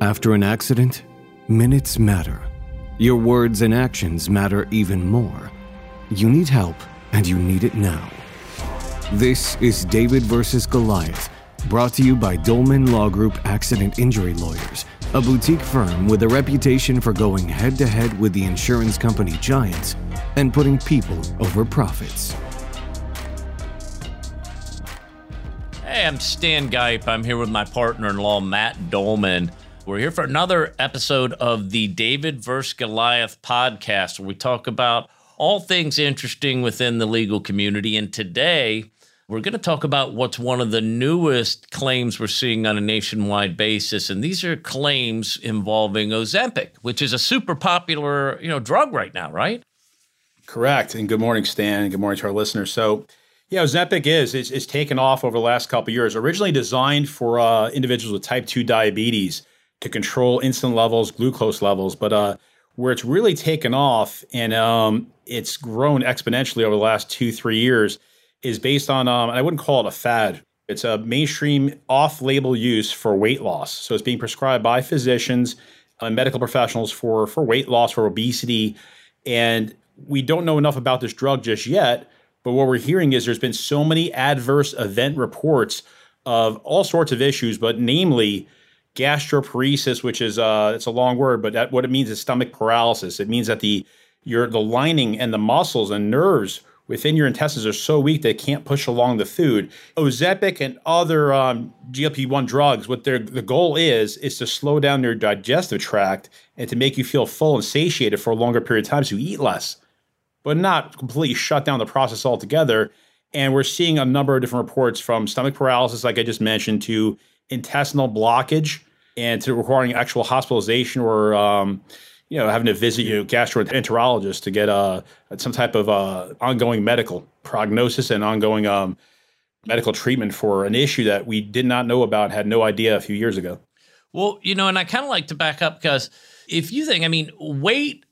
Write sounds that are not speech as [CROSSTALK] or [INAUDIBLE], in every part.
After an accident, minutes matter. Your words and actions matter even more. You need help, and you need it now. This is David versus Goliath, brought to you by Dolman Law Group Accident Injury Lawyers, a boutique firm with a reputation for going head to head with the insurance company giants and putting people over profits. Hey, I'm Stan Gipe. I'm here with my partner in law, Matt Dolman. We're here for another episode of the David vs. Goliath podcast, where we talk about all things interesting within the legal community. And today, we're going to talk about what's one of the newest claims we're seeing on a nationwide basis. And these are claims involving Ozempic, which is a super popular you know, drug right now, right? Correct. And good morning, Stan. Good morning to our listeners. So, yeah, Ozempic is it's, it's taken off over the last couple years. Originally designed for uh, individuals with type two diabetes to control insulin levels, glucose levels, but uh, where it's really taken off and um, it's grown exponentially over the last two three years is based on um, I wouldn't call it a fad. It's a mainstream off-label use for weight loss. So it's being prescribed by physicians and medical professionals for for weight loss, for obesity, and we don't know enough about this drug just yet but what we're hearing is there's been so many adverse event reports of all sorts of issues, but namely gastroparesis, which is uh, it's a long word, but that, what it means is stomach paralysis. It means that the your the lining and the muscles and nerves within your intestines are so weak they can't push along the food. Ozempic and other um, GLP-1 drugs, what their the goal is is to slow down your digestive tract and to make you feel full and satiated for a longer period of time, so you eat less but not completely shut down the process altogether. And we're seeing a number of different reports from stomach paralysis, like I just mentioned, to intestinal blockage and to requiring actual hospitalization or, um, you know, having to visit you know, gastroenterologist to get uh, some type of uh, ongoing medical prognosis and ongoing um, medical treatment for an issue that we did not know about, had no idea a few years ago. Well, you know, and I kind of like to back up because if you think, I mean, weight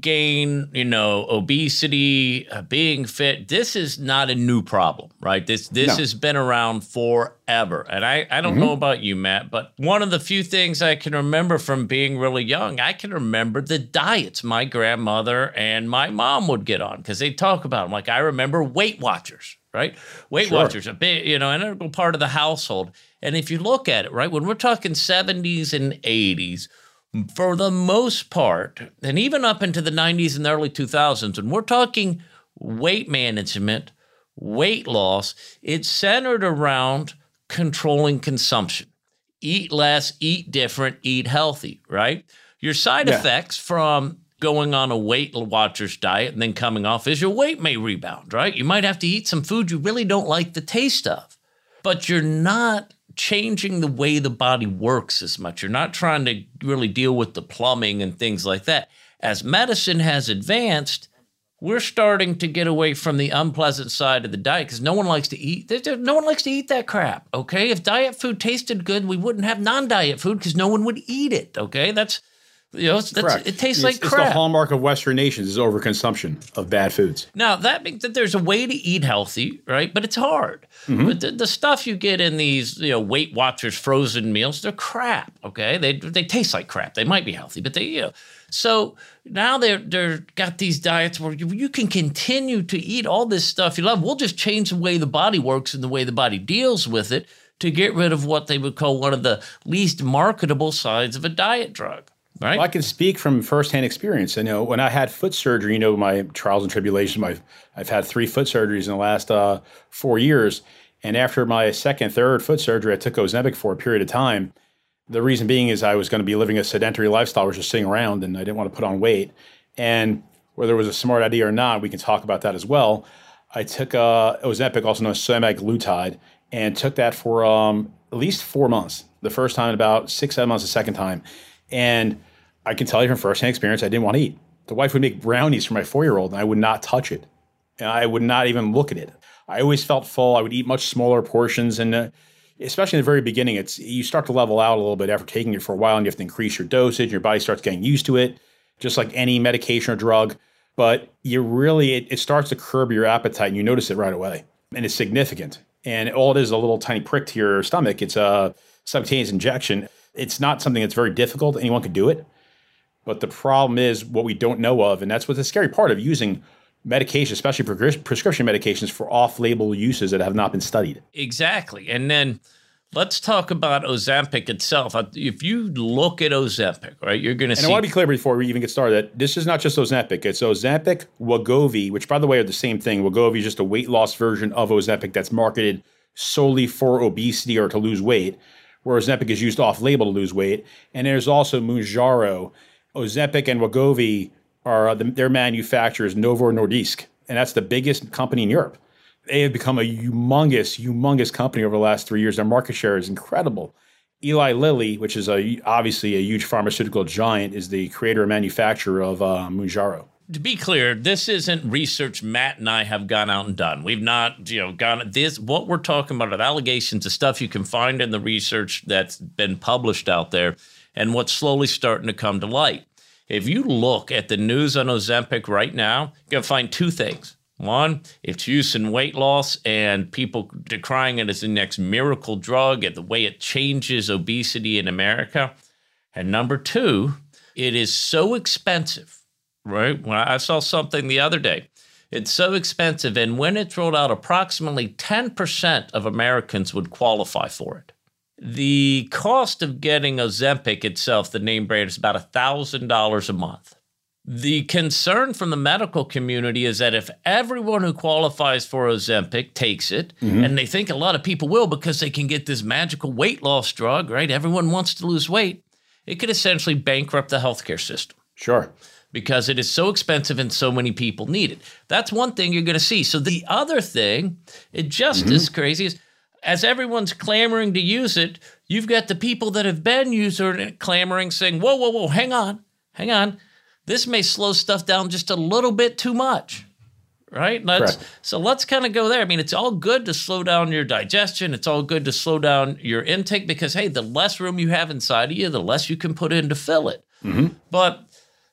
gain, you know, obesity, uh, being fit, this is not a new problem, right? This this no. has been around forever. And I I don't mm-hmm. know about you, Matt, but one of the few things I can remember from being really young, I can remember the diets my grandmother and my mom would get on because they talk about them. Like I remember Weight Watchers, right? Weight sure. Watchers, a big, you know, integral part of the household. And if you look at it, right, when we're talking 70s and 80s, for the most part, and even up into the 90s and the early 2000s, and we're talking weight management, weight loss, it's centered around controlling consumption. Eat less, eat different, eat healthy, right? Your side yeah. effects from going on a Weight Watchers diet and then coming off is your weight may rebound, right? You might have to eat some food you really don't like the taste of, but you're not changing the way the body works as much. You're not trying to really deal with the plumbing and things like that. As medicine has advanced, we're starting to get away from the unpleasant side of the diet because no one likes to eat. No one likes to eat that crap. Okay, if diet food tasted good, we wouldn't have non-diet food because no one would eat it. Okay, that's you know, it tastes it's, like crap. It's the hallmark of Western nations is overconsumption of bad foods. Now that means that there's a way to eat healthy, right? But it's hard. Mm-hmm. But the, the, stuff you get in these, you know, Weight Watchers frozen meals, they're crap. Okay, they they taste like crap. They might be healthy, but they, you know. So now they're they're got these diets where you, you can continue to eat all this stuff you love. We'll just change the way the body works and the way the body deals with it to get rid of what they would call one of the least marketable sides of a diet drug. Right. Well, I can speak from firsthand experience. You know, when I had foot surgery, you know, my trials and tribulations. My, I've had three foot surgeries in the last uh, four years, and after my second, third foot surgery, I took Ozempic for a period of time. The reason being is I was going to be living a sedentary lifestyle, was just sitting around, and I didn't want to put on weight. And whether it was a smart idea or not, we can talk about that as well. I took uh, Ozempic, also known as semaglutide, and took that for um, at least four months. The first time, about six, seven months the second time, and I can tell you from firsthand experience, I didn't want to eat. The wife would make brownies for my four year old, and I would not touch it. And I would not even look at it. I always felt full. I would eat much smaller portions, and uh, especially in the very beginning, it's you start to level out a little bit after taking it for a while, and you have to increase your dosage. Your body starts getting used to it, just like any medication or drug. But you really, it, it starts to curb your appetite, and you notice it right away, and it's significant. And all it is, is a little tiny prick to your stomach. It's a subcutaneous injection it's not something that's very difficult. Anyone could do it. But the problem is what we don't know of. And that's what's the scary part of using medication, especially prescription medications for off label uses that have not been studied. Exactly. And then let's talk about Ozempic itself. Uh, if you look at Ozempic, right, you're going to see. And I want to be clear before we even get started that this is not just Ozempic. It's Ozempic, Wegovy, which by the way are the same thing. Wegovy is just a weight loss version of Ozempic that's marketed solely for obesity or to lose weight, whereas Ozempic is used off label to lose weight. And there's also Mounjaro. Ozempic and Wegovy are uh, the, their manufacturers Novo Nordisk, and that's the biggest company in Europe. They have become a humongous, humongous company over the last three years. Their market share is incredible. Eli Lilly, which is a, obviously a huge pharmaceutical giant, is the creator and manufacturer of uh. To be clear, this isn't research Matt and I have gone out and done. We've not, you know, gone this. What we're talking about are allegations of stuff you can find in the research that's been published out there, and what's slowly starting to come to light. If you look at the news on Ozempic right now, you're going to find two things. One, its use in weight loss and people decrying it as the next miracle drug and the way it changes obesity in America. And number two, it is so expensive, right? When I saw something the other day, it's so expensive. And when it's rolled out, approximately 10% of Americans would qualify for it. The cost of getting Ozempic itself, the name brand, is about $1,000 a month. The concern from the medical community is that if everyone who qualifies for Ozempic takes it, mm-hmm. and they think a lot of people will because they can get this magical weight loss drug, right? Everyone wants to lose weight. It could essentially bankrupt the healthcare system. Sure. Because it is so expensive and so many people need it. That's one thing you're going to see. So the other thing, it just mm-hmm. as crazy is as everyone's clamoring to use it, you've got the people that have been using it clamoring, saying, whoa, whoa, whoa, hang on, hang on. This may slow stuff down just a little bit too much. Right? Let's, so let's kind of go there. I mean, it's all good to slow down your digestion. It's all good to slow down your intake because, hey, the less room you have inside of you, the less you can put in to fill it. Mm-hmm. But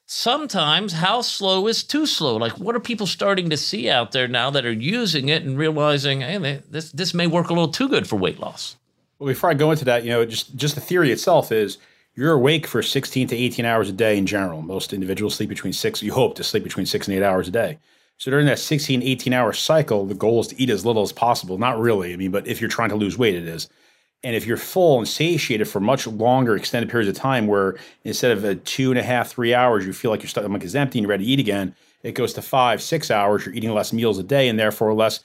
sometimes how slow is too slow? Like, what are people starting to see out there now that are using it and realizing, hey, this this may work a little too good for weight loss? Well, before I go into that, you know, just just the theory itself is you're awake for 16 to 18 hours a day in general. Most individuals sleep between six. You hope to sleep between six and eight hours a day. So during that 16, 18 hour cycle, the goal is to eat as little as possible. Not really, I mean, but if you're trying to lose weight, it is. And if you're full and satiated for much longer, extended periods of time, where instead of a two and a half, three hours, you feel like your stomach is empty and you're ready to eat again, it goes to five, six hours. You're eating less meals a day and therefore less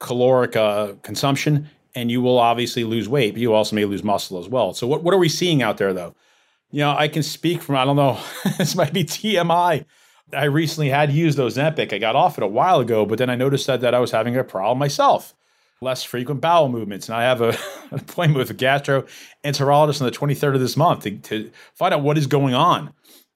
caloric uh, consumption. And you will obviously lose weight, but you also may lose muscle as well. So, what, what are we seeing out there though? You know, I can speak from, I don't know, [LAUGHS] this might be TMI. I recently had used Ozempic. I got off it a while ago, but then I noticed that, that I was having a problem myself less frequent bowel movements. And I have a, [LAUGHS] an appointment with a gastroenterologist on the 23rd of this month to, to, find out what is going on.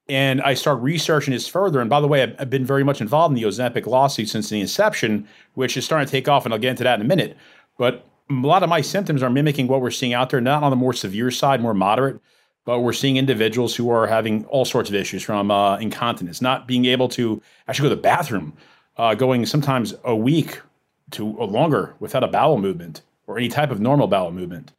And I start researching this further. And by the way, I've, I've been very much involved in the Ozempic lawsuit since the inception, which is starting to take off. And I'll get into that in a minute. But a lot of my symptoms are mimicking what we're seeing out there, not on the more severe side, more moderate, but we're seeing individuals who are having all sorts of issues from uh, incontinence, not being able to actually go to the bathroom, uh, going sometimes a week to or longer without a bowel movement or any type of normal bowel movement.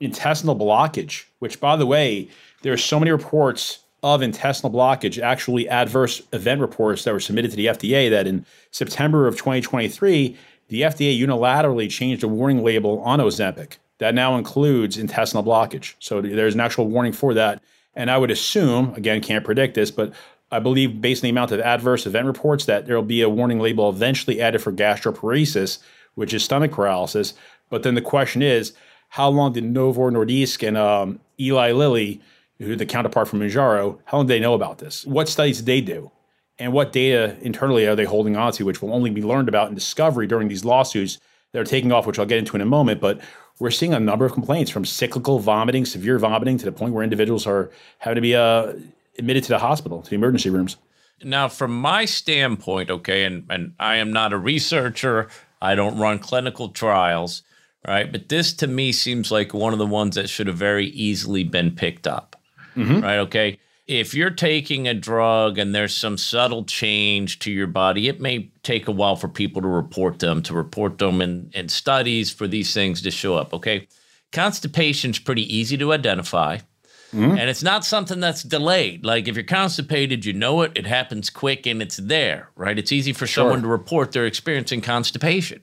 Intestinal blockage, which, by the way, there are so many reports of intestinal blockage, actually adverse event reports that were submitted to the FDA, that in September of 2023, the FDA unilaterally changed a warning label on Ozempic that now includes intestinal blockage. So there's an actual warning for that. And I would assume, again, can't predict this, but I believe, based on the amount of adverse event reports, that there will be a warning label eventually added for gastroparesis, which is stomach paralysis. But then the question is, how long did Novo Nordisk and um, Eli Lilly, who the counterpart from Mounjaro, how long did they know about this? What studies did they do? And what data internally are they holding on to, which will only be learned about in discovery during these lawsuits that are taking off, which I'll get into in a moment. But we're seeing a number of complaints from cyclical vomiting, severe vomiting, to the point where individuals are having to be uh, admitted to the hospital, to the emergency rooms. Now, from my standpoint, okay, and, and I am not a researcher, I don't run clinical trials, right? But this to me seems like one of the ones that should have very easily been picked up, mm-hmm. right? Okay. If you're taking a drug and there's some subtle change to your body, it may take a while for people to report them, to report them in, in studies for these things to show up, okay? Constipation's pretty easy to identify Mm-hmm. And it's not something that's delayed. Like if you're constipated, you know it, it happens quick and it's there, right? It's easy for sure. someone to report they're experiencing constipation,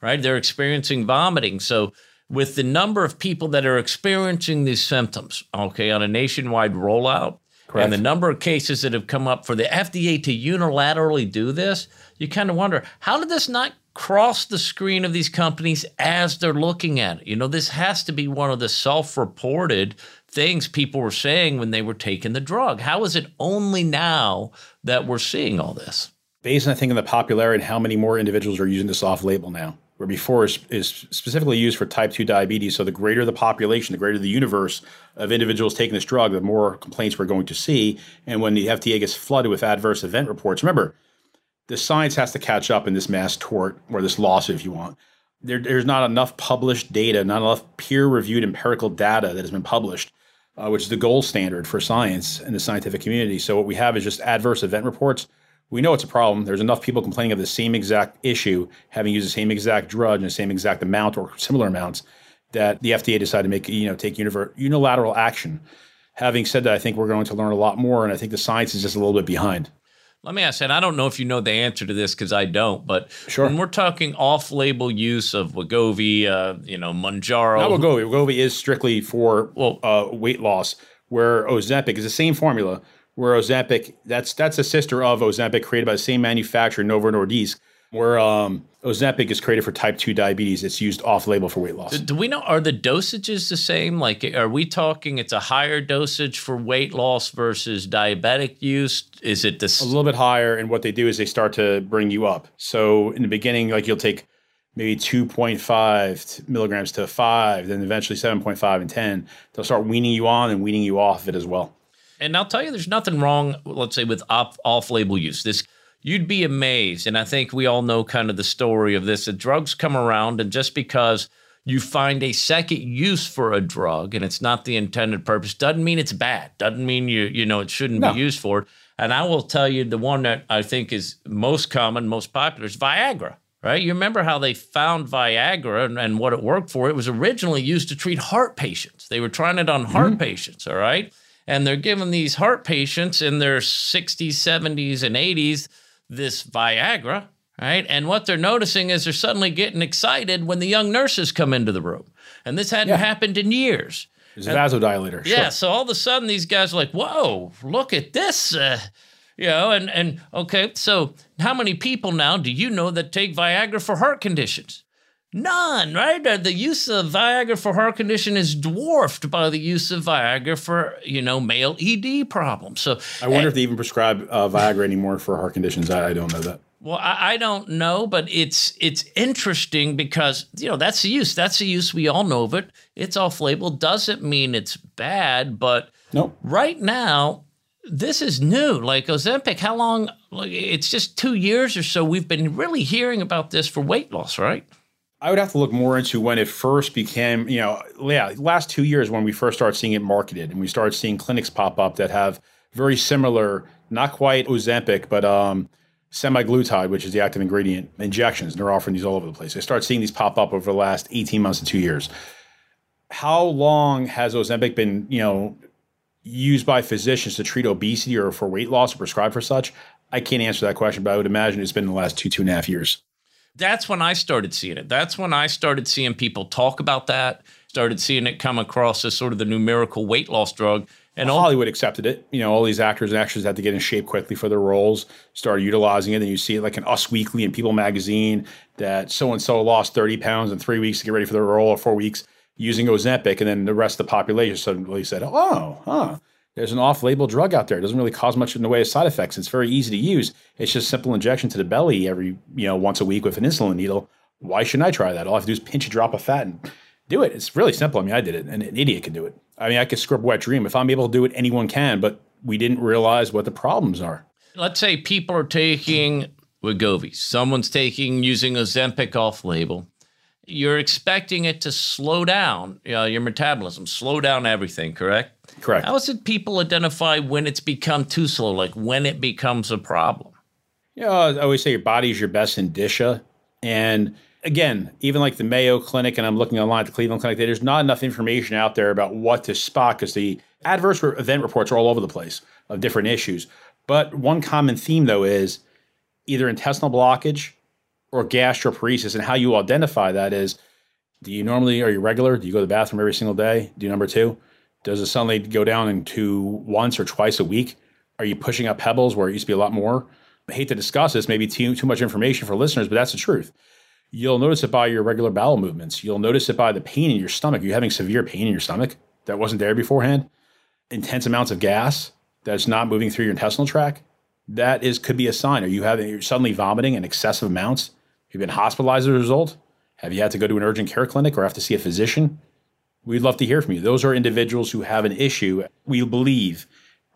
right? They're experiencing vomiting. So with the number of people that are experiencing these symptoms, okay, on a nationwide rollout, Correct. and the number of cases that have come up for the FDA to unilaterally do this, you kind of wonder how did this not cross the screen of these companies as they're looking at it? You know, this has to be one of the self reported things people were saying when they were taking the drug. How is it only now that we're seeing all this? Based, I think, on the popularity and how many more individuals are using this off label now where before is, specifically used for type 2 diabetes. So the greater the population, the greater the universe of individuals taking this drug, the more complaints we're going to see. And when the FDA gets flooded with adverse event reports, remember, the science has to catch up in this mass tort or this lawsuit, if you want. There, there's not enough published data, not enough peer reviewed empirical data that has been published, uh, which is the gold standard for science in the scientific community. So what we have is just adverse event reports we know it's a problem. There's enough people complaining of the same exact issue, having used the same exact drug and the same exact amount or similar amounts, that the FDA decided to make you know take unilateral action. Having said that, I think we're going to learn a lot more, and I think the science is just a little bit behind. Let me ask, and I don't know if you know the answer to this because I don't, but sure. when we're talking off-label use of Wegovy, uh, you know, Mounjaro. Not Wegovy. Wegovy is strictly for well, uh, weight loss, where Ozempic is the same formula, where Ozempic, that's that's a sister of Ozempic created by the same manufacturer, Novo Nordisk, where um, Ozempic is created for type 2 diabetes. It's used off label for weight loss. Do, do, we know, are the dosages the same? Like, are we talking it's a higher dosage for weight loss versus diabetic use? Is it this? A little bit higher. And what they do is they start to bring you up. So in the beginning, like you'll take maybe 2.5 milligrams to 5, then eventually 7.5 and 10. They'll start weaning you on and weaning you off of it as well and I'll tell you, there's nothing wrong, let's say, with off, off-label use. This you'd be amazed, and I think we all know kind of the story of this. The drugs come around, and just because you find a second use for a drug and it's not the intended purpose doesn't mean it's bad. Doesn't mean you you know it shouldn't no. be used for it. And I will tell you the one that I think is most common, most popular is Viagra. Right? You remember how they found Viagra and, and what it worked for? It was originally used to treat heart patients. They were trying it on heart mm-hmm. patients, all right? and they're giving these heart patients in their 60s, 70s, and 80s this Viagra, right? And what they're noticing is they're suddenly getting excited when the young nurses come into the room. And this hadn't yeah. happened in years. It's a vasodilator. Yeah. Sure. So all of a sudden, these guys are like, whoa, look at this. Uh, you know, and, and okay, so how many people now do you know that take Viagra for heart conditions? None, right? The use of Viagra for heart condition is dwarfed by the use of Viagra for, you know, male ED problems. So I wonder if they even prescribe uh, Viagra anymore for heart conditions. I, I don't know that. Well, I, I, don't know, but it's it's interesting because you know that's the use. That's the use. We all know of it. It's off label. Doesn't mean it's bad, but nope. right now this is new. Like Ozempic, how long? Like, it's just two years or so. We've been really hearing about this for weight loss, right? I would have to look more into when it first became, you know, yeah, last two years when we first started seeing it marketed and we started seeing clinics pop up that have very similar, not quite Ozempic, but um, semaglutide, which is the active ingredient, injections. And they're offering these all over the place. I started seeing these pop up over the last 18 months to two years. How long has Ozempic been, you know, used by physicians to treat obesity or for weight loss or prescribed for such? I can't answer that question, but I would imagine it's been the last two, two and a half years. That's when I started seeing it. That's when I started seeing people talk about that, started seeing it come across as sort of the numerical weight loss drug. And well, Hollywood accepted it. You know, all these actors and actresses had to get in shape quickly for their roles, started utilizing it. And you see it like in Us Weekly and People Magazine that so and so lost 30 pounds in three weeks to get ready for their role or four weeks using Ozempic. And then the rest of the population suddenly said, oh, huh there's an off-label drug out there. It doesn't really cause much in the way of side effects. It's very easy to use. It's just simple injection to the belly every you know once a week with an insulin needle. Why shouldn't I try that? All I have to do is pinch a drop of fat and do it. It's really simple. I mean, I did it, and an idiot can do it. I mean, I could script wet dream. If I'm able to do it, anyone can. But we didn't realize what the problems are. Let's say people are taking Wegovy. Someone's taking using Ozempic off-label you're expecting it to slow down you know, your metabolism, slow down everything, correct? Correct. How is it people identify when it's become too slow, like when it becomes a problem? Yeah, you know, I always say your body is your best indicia. And again, even like the Mayo Clinic, and I'm looking online at the Cleveland Clinic, there's not enough information out there about what to spot because the adverse event reports are all over the place of different issues. But one common theme, though, is either intestinal blockage or gastroparesis. And how you identify that is do you normally, are you regular? Do you go to the bathroom every single day? Do you number two? Does it suddenly go down into once or twice a week? Are you pushing up pebbles where it used to be a lot more? I hate to discuss this, maybe too, too much information for listeners, but that's the truth. You'll notice it by your regular bowel movements. You'll notice it by the pain in your stomach. You're having severe pain in your stomach that wasn't there beforehand. Intense amounts of gas that's not moving through your intestinal tract. That is could be a sign. Are you having you're suddenly vomiting in excessive amounts? Have you been hospitalized as a result? Have you had to go to an urgent care clinic or have to see a physician? We'd love to hear from you. Those are individuals who have an issue, we believe,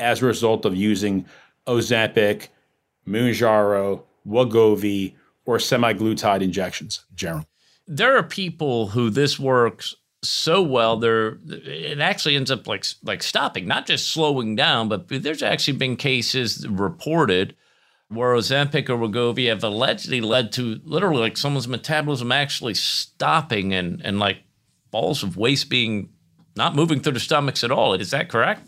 as a result of using Ozempic, Mounjaro, Wegovy, or semaglutide injections in general. There are people who this works so well they're it actually ends up like like stopping not just slowing down but there's actually been cases reported where Ozempic or Wegovy have allegedly led to literally like someone's metabolism actually stopping and and like balls of waste being not moving through the stomachs at all is that correct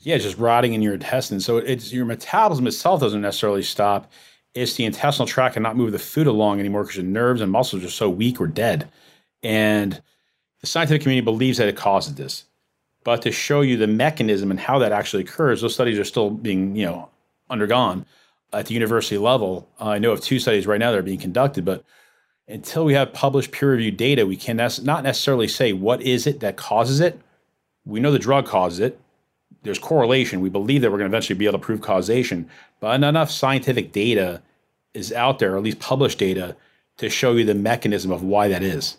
yeah just rotting in your intestines so it's your metabolism itself doesn't necessarily stop it's the intestinal tract cannot move the food along anymore because your nerves and muscles are so weak or dead. And the scientific community believes that it causes this. But to show you the mechanism and how that actually occurs, those studies are still being, you know, undergone at the university level. Uh, I know of two studies right now that are being conducted, but until we have published peer-reviewed data, we can not necessarily say what is it that causes it. We know the drug causes it. There's correlation. We believe that we're going to eventually be able to prove causation, but not enough scientific data is out there, or at least published data, to show you the mechanism of why that is.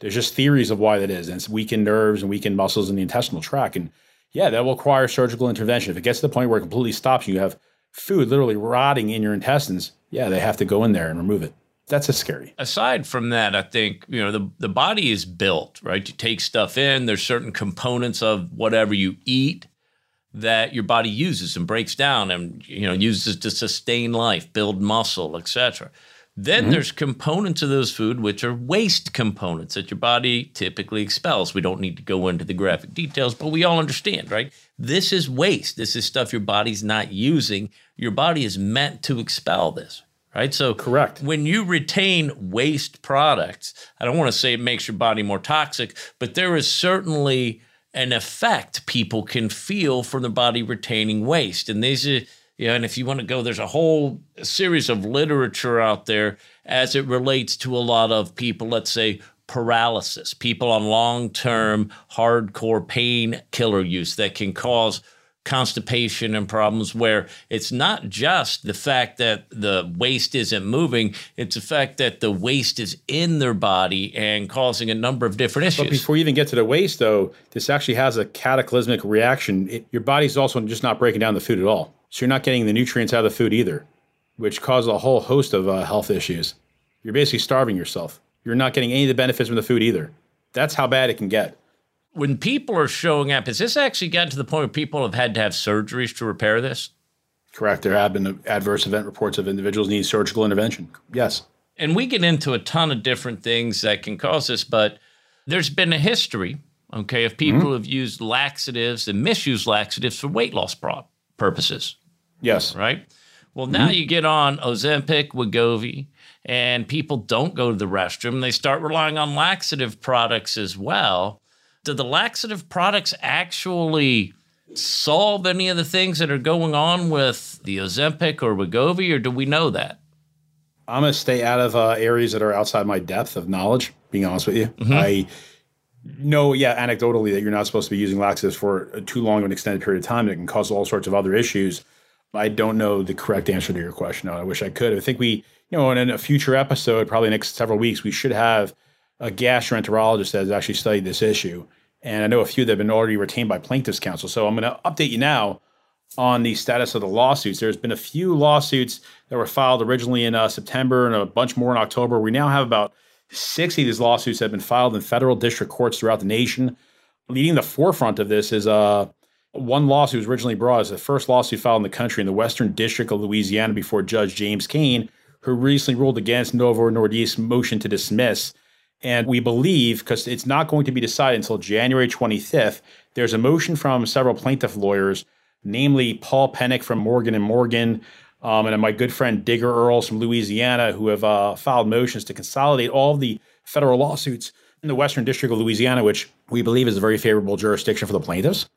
There's just theories of why that is, and it's weakened nerves and weakened muscles in the intestinal tract. And yeah, that will require surgical intervention. If it gets to the point where it completely stops, you have food literally rotting in your intestines. Yeah, they have to go in there and remove it. That's a scary. Aside from that, I think you know the the body is built right. You take stuff in. There's certain components of whatever you eat that your body uses and breaks down and you know uses to sustain life, build muscle, etc. Then mm-hmm. there's components of those food which are waste components that your body typically expels. We don't need to go into the graphic details, but we all understand, right? This is waste. This is stuff your body's not using. Your body is meant to expel this, right? So correct. When you retain waste products, I don't want to say it makes your body more toxic, but there is certainly an effect people can feel from the body retaining waste. And these are, you know, and if you want to go, there's a whole series of literature out there as it relates to a lot of people, let's say paralysis, people on long term hardcore painkiller use that can cause constipation and problems where it's not just the fact that the waste isn't moving, it's the fact that the waste is in their body and causing a number of different issues. But before you even get to the waste, though, this actually has a cataclysmic reaction. It, your body's also just not breaking down the food at all. So you're not getting the nutrients out of the food either, which causes a whole host of uh, health issues. You're basically starving yourself. You're not getting any of the benefits from the food either. That's how bad it can get when people are showing up, has this actually gotten to the point where people have had to have surgeries to repair this? Correct. There have been adverse event reports of individuals needing surgical intervention. Yes. And we get into a ton of different things that can cause this, but there's been a history, okay, of people mm-hmm. who have used laxatives and misused laxatives for weight loss purposes. Yes. Right? Well, now mm-hmm. you get on Ozempic, Wegovy, and people don't go to the restroom. They start relying on laxative products as well do the laxative products actually solve any of the things that are going on with the Ozempic or Wegovy, or do we know that? I'm going to stay out of uh, areas that are outside my depth of knowledge, being honest with you. Mm-hmm. I know, yeah, anecdotally, that you're not supposed to be using laxatives for too long of an extended period of time. It can cause all sorts of other issues. I don't know the correct answer to your question. I wish I could. I think we, you know, in a future episode, probably next several weeks, we should have a gastroenterologist that has actually studied this issue. And I know a few that have been already retained by plaintiffs' counsel. So I'm going to update you now on the status of the lawsuits. There's been a few lawsuits that were filed originally in uh, September and a bunch more in October. We now have about 60 of these lawsuits that have been filed in federal district courts throughout the nation. Leading the forefront of this is uh, one lawsuit was originally brought as the first lawsuit filed in the country in the Western District of Louisiana before Judge James Cain, who recently ruled against Novo Nordisk's motion to dismiss. And we believe, because it's not going to be decided until January 25th, there's a motion from several plaintiff lawyers, namely Paul Pennock from Morgan and Morgan, um, and my good friend Digger Earls from Louisiana, who have uh, filed motions to consolidate all the federal lawsuits in the Western District of Louisiana, which we believe is a very favorable jurisdiction for the plaintiffs.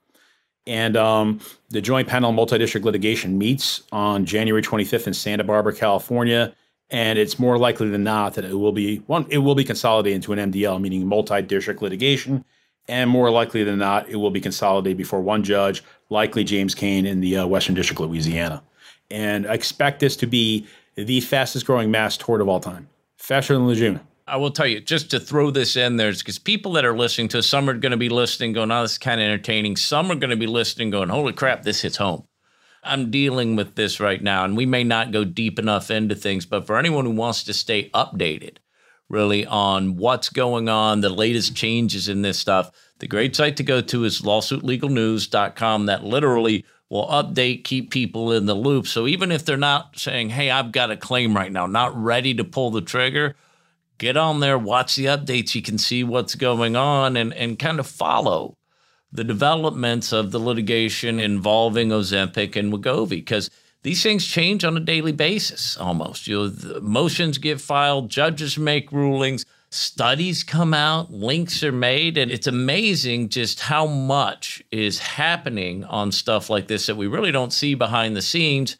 And um, the joint panel multi district litigation meets on January 25th in Santa Barbara, California. And it's more likely than not that it will be one, it will be consolidated into an MDL, meaning multi district litigation. And more likely than not, it will be consolidated before one judge, likely James Cain in the uh, Western District of Louisiana. And I expect this to be the fastest growing mass tort of all time, faster than Lejeune. I will tell you, just to throw this in there, because people that are listening to some are going to be listening, going, oh, this is kind of entertaining. Some are going to be listening, going, holy crap, this hits home. I'm dealing with this right now, and we may not go deep enough into things, but for anyone who wants to stay updated, really, on what's going on, the latest changes in this stuff, the great site to go to is lawsuitlegalnews.com. That literally will update, keep people in the loop. So even if they're not saying, hey, I've got a claim right now, not ready to pull the trigger, get on there, watch the updates. You can see what's going on and, and kind of follow the developments of the litigation involving Ozempic and Wegovy because these things change on a daily basis almost. You know, motions get filed, judges make rulings, studies come out, links are made, and it's amazing just how much is happening on stuff like this that we really don't see behind the scenes.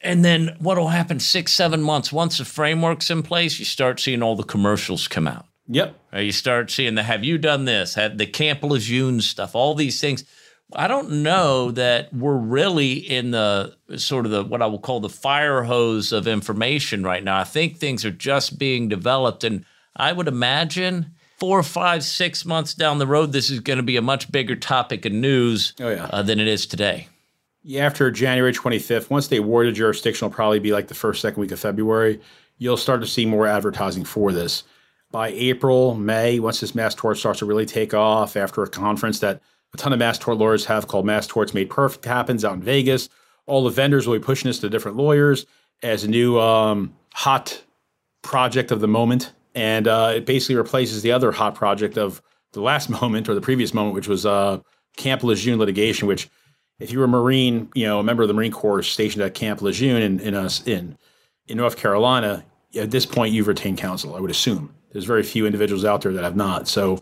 And then what will happen six, seven months once the framework's in place, you start seeing all the commercials come out. Yep. You start seeing the have you done this, had the Camp Lejeune stuff, all these things. I don't know that we're really in the sort of the what I will call the fire hose of information right now. I think things are just being developed. And I would imagine four, five, six months down the road, this is going to be a much bigger topic of news oh, yeah. uh, than it is today Yeah, after January 25th, once they award a jurisdiction, will probably be like the first, second week of February. You'll start to see more advertising for this. By April, May, once this mass tort starts to really take off, after a conference that a ton of mass tort lawyers have called Mass Torts Made Perfect happens out in Vegas, all the vendors will be pushing this to different lawyers as a new um, hot project of the moment. And uh, it basically replaces the other hot project of the last [LAUGHS] moment or the previous moment, which was uh, Camp Lejeune litigation, which if you were a Marine, you know, a member of the Marine Corps stationed at Camp Lejeune in in, us in in North Carolina, at this point you've retained counsel. I would assume there's very few individuals out there that have not. So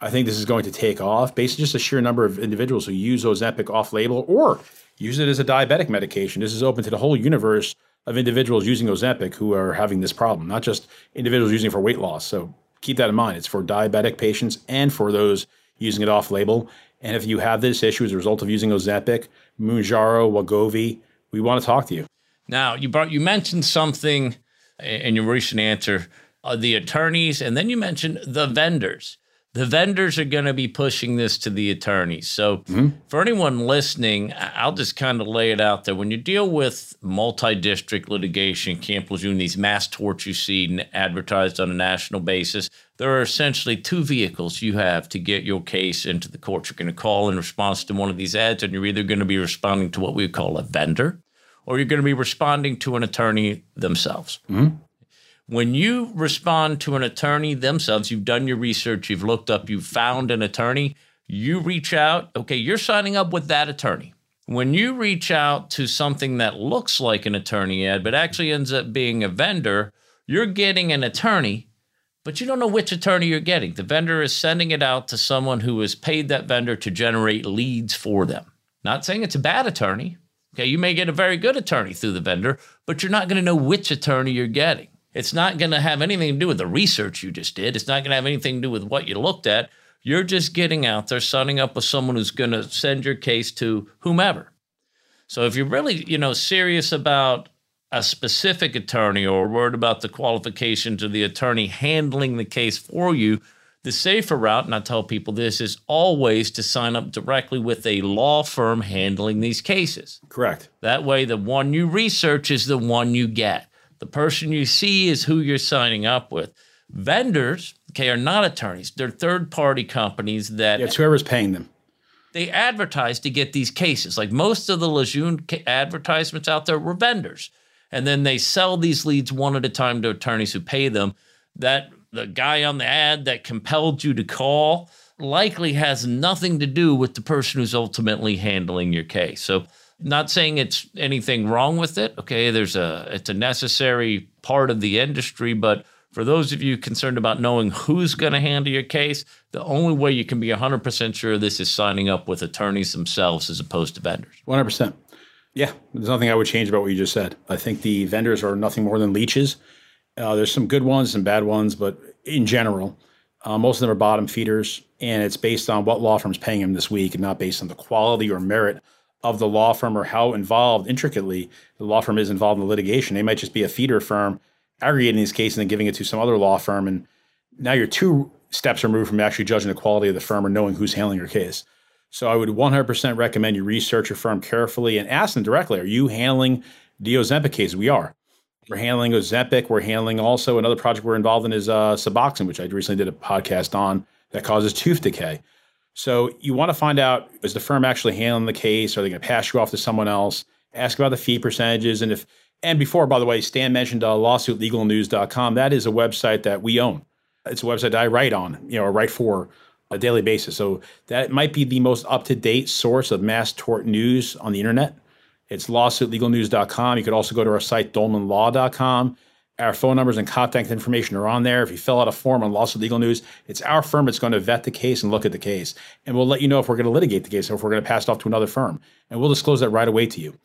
I think this is going to take off based on just a sheer number of individuals who use Ozempic off-label or use it as a diabetic medication. This is open to the whole universe of individuals using Ozempic who are having this problem, not just individuals using it for weight loss. So keep that in mind. It's for diabetic patients and for those using it off-label. And if you have this issue as a result of using Ozempic, Mounjaro, Wegovy, we want to talk to you. Now, you brought you mentioned something in your recent answer, uh, the attorneys, and then you mentioned the vendors the vendors are going to be pushing this to the attorneys. So, mm-hmm. for anyone listening, I'll just kind of lay it out there. When you deal with multi district litigation, Camp Lejeune, these mass torts you see advertised on a national basis, there are essentially two vehicles you have to get your case into the court. You're going to call in response to one of these ads, and you're either going to be responding to what we call a vendor or you're going to be responding to an attorney themselves. Mm-hmm. When you respond to an attorney themselves, you've done your research, you've looked up, you've found an attorney, you reach out, okay, you're signing up with that attorney. When you reach out to something that looks like an attorney ad, but actually ends up being a vendor, you're getting an attorney, but you don't know which attorney you're getting. The vendor is sending it out to someone who has paid that vendor to generate leads for them. Not saying it's a bad attorney. Okay, you may get a very good attorney through the vendor, but you're not going to know which attorney you're getting. It's not going to have anything to do with the research you just did. It's not going to have anything to do with what you looked at. You're just getting out there, signing up with someone who's going to send your case to whomever. So if you're really, you know, serious about a specific attorney or worried about the qualifications of the attorney handling the case for you, the safer route, and I tell people this, is always to sign up directly with a law firm handling these cases. Correct. That way, the one you research is the one you get. The person you see is who you're signing up with. Vendors, okay, are not attorneys. They're third party companies that. Yeah, it's whoever's paying them. They advertise to get these cases. Like most of the Lejeune advertisements out there were vendors. and then they sell these leads one at a time to attorneys who pay them. That the guy on the ad that compelled you to call likely has nothing to do with the person who's ultimately handling your case. So not saying it's anything wrong with it. Okay, there's a it's a necessary part of the industry, but for those of you concerned about knowing who's going to handle your case, the only way you can be 100% sure of this is signing up with attorneys themselves as opposed to vendors. 100%. Yeah, there's nothing I would change about what you just said. I think the vendors are nothing more than leeches. Uh, there's some good ones, some bad ones, but in general, uh, most of them are bottom feeders, and it's based on what law firm's paying them this week and not based on the quality or merit of the law firm or how involved intricately the law firm is involved in the litigation. They might just be a feeder firm aggregating these cases and then giving it to some other law firm. And now you're two steps removed from actually judging the quality of the firm or knowing who's handling your case. So I would 100% recommend you research your firm carefully and ask them directly, are you handling the Ozempic case? We are. We're handling Ozempic. We're handling also another project we're involved in is uh, Suboxone, which I recently did a podcast on that causes tooth decay. So you want to find out is the firm actually handling the case? Are they going to pass you off to someone else? Ask about the fee percentages. And if and before, by the way, Stan mentioned uh, lawsuitlegalnews.com. That is a website that we own. It's a website that I write on, you know, or write for a daily basis. So that might be the most up to date source of mass tort news on the internet. It's lawsuitlegalnews.com. You could also go to our site, dolmanlaw.com. Our phone numbers and contact information are on there. If you fill out a form on Lawsuit Legal News, it's our firm that's going to vet the case and look at the case. And we'll let you know if we're going to litigate the case or if we're going to pass it off to another firm. And we'll disclose that right away to you.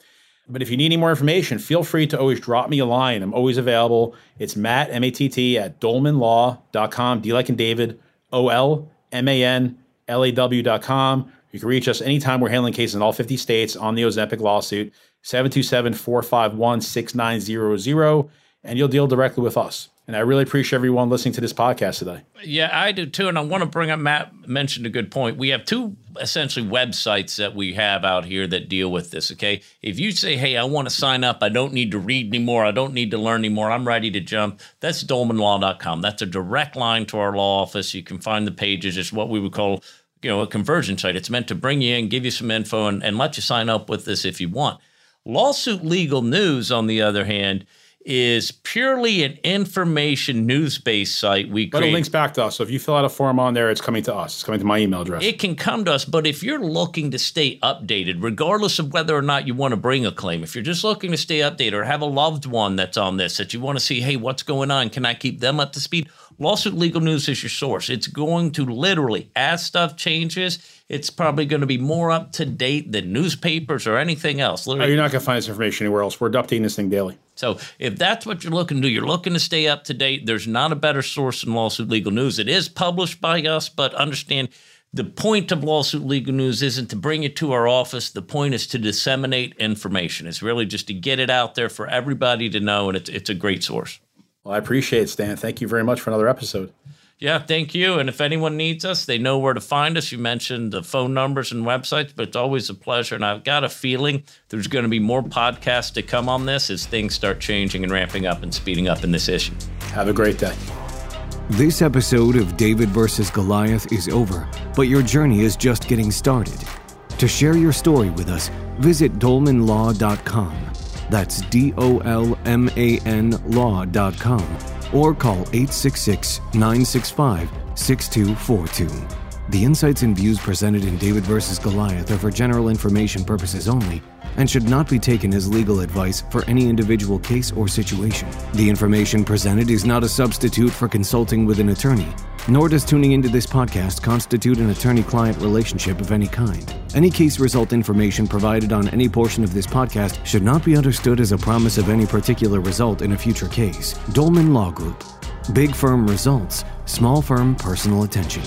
But if you need any more information, feel free to always drop me a line. I'm always available. It's Matt, M A T T, at dolmanlaw.com, D like in David, O L M A N L A W.com. You can reach us anytime we're handling cases in all 50 states on the Ozempic lawsuit, 727 451 6900 and you'll deal directly with us. And I really appreciate everyone listening to this podcast today. Yeah, I do too. And I want to bring up, Matt mentioned a good point. We have two essentially websites that we have out here that deal with this. Okay. If you say, hey, I want to sign up, I don't need to read anymore, I don't need to learn anymore, I'm ready to jump, that's dolmanlaw.com. That's a direct line to our law office. You can find the pages. It's what we would call you know a conversion site. It's meant to bring you in, give you some info, and, and let you sign up with this if you want. Lawsuit Legal News, on the other hand, is purely an information news based site. We but it links back to us. So if you fill out a form on there, it's coming to us. It's coming to my email address. It can come to us, but if you're looking to stay updated, regardless of whether or not you want to bring a claim, if you're just looking to stay updated or have a loved one that's on this that you want to see, hey, what's going on? Can I keep them up to speed? Lawsuit Legal News is your source. It's going to literally, as stuff changes, it's probably going to be more up to date than newspapers or anything else. Literally. Oh, you're not going to find this information anywhere else. We're updating this thing daily. So if that's what you're looking to do, you're looking to stay up to date. There's not a better source than Lawsuit Legal News. It is published by us, but understand the point of Lawsuit Legal News isn't to bring it to our office. The point is to disseminate information. It's really just to get it out there for everybody to know, and it's, it's a great source. Well, I appreciate it, Stan. Thank you very much for another episode. Yeah, thank you. And if anyone needs us, they know where to find us. You mentioned the phone numbers and websites, but it's always a pleasure. And I've got a feeling there's going to be more podcasts to come on this as things start changing and ramping up and speeding up in this issue. Have a great day. This episode of David versus Goliath is over, but your journey is just getting started. To share your story with us, visit dolmanlaw.com that's D O L M A N law.com or call 866 965 6242. The insights and views presented in David vs. Goliath are for general information purposes only and should not be taken as legal advice for any individual case or situation. The information presented is not a substitute for consulting with an attorney nor does tuning into this podcast constitute an attorney client relationship of any kind. Any case result information provided on any portion of this podcast should not be understood as a promise of any particular result in a future case. Dolman Law Group. Big firm results, small firm personal attention.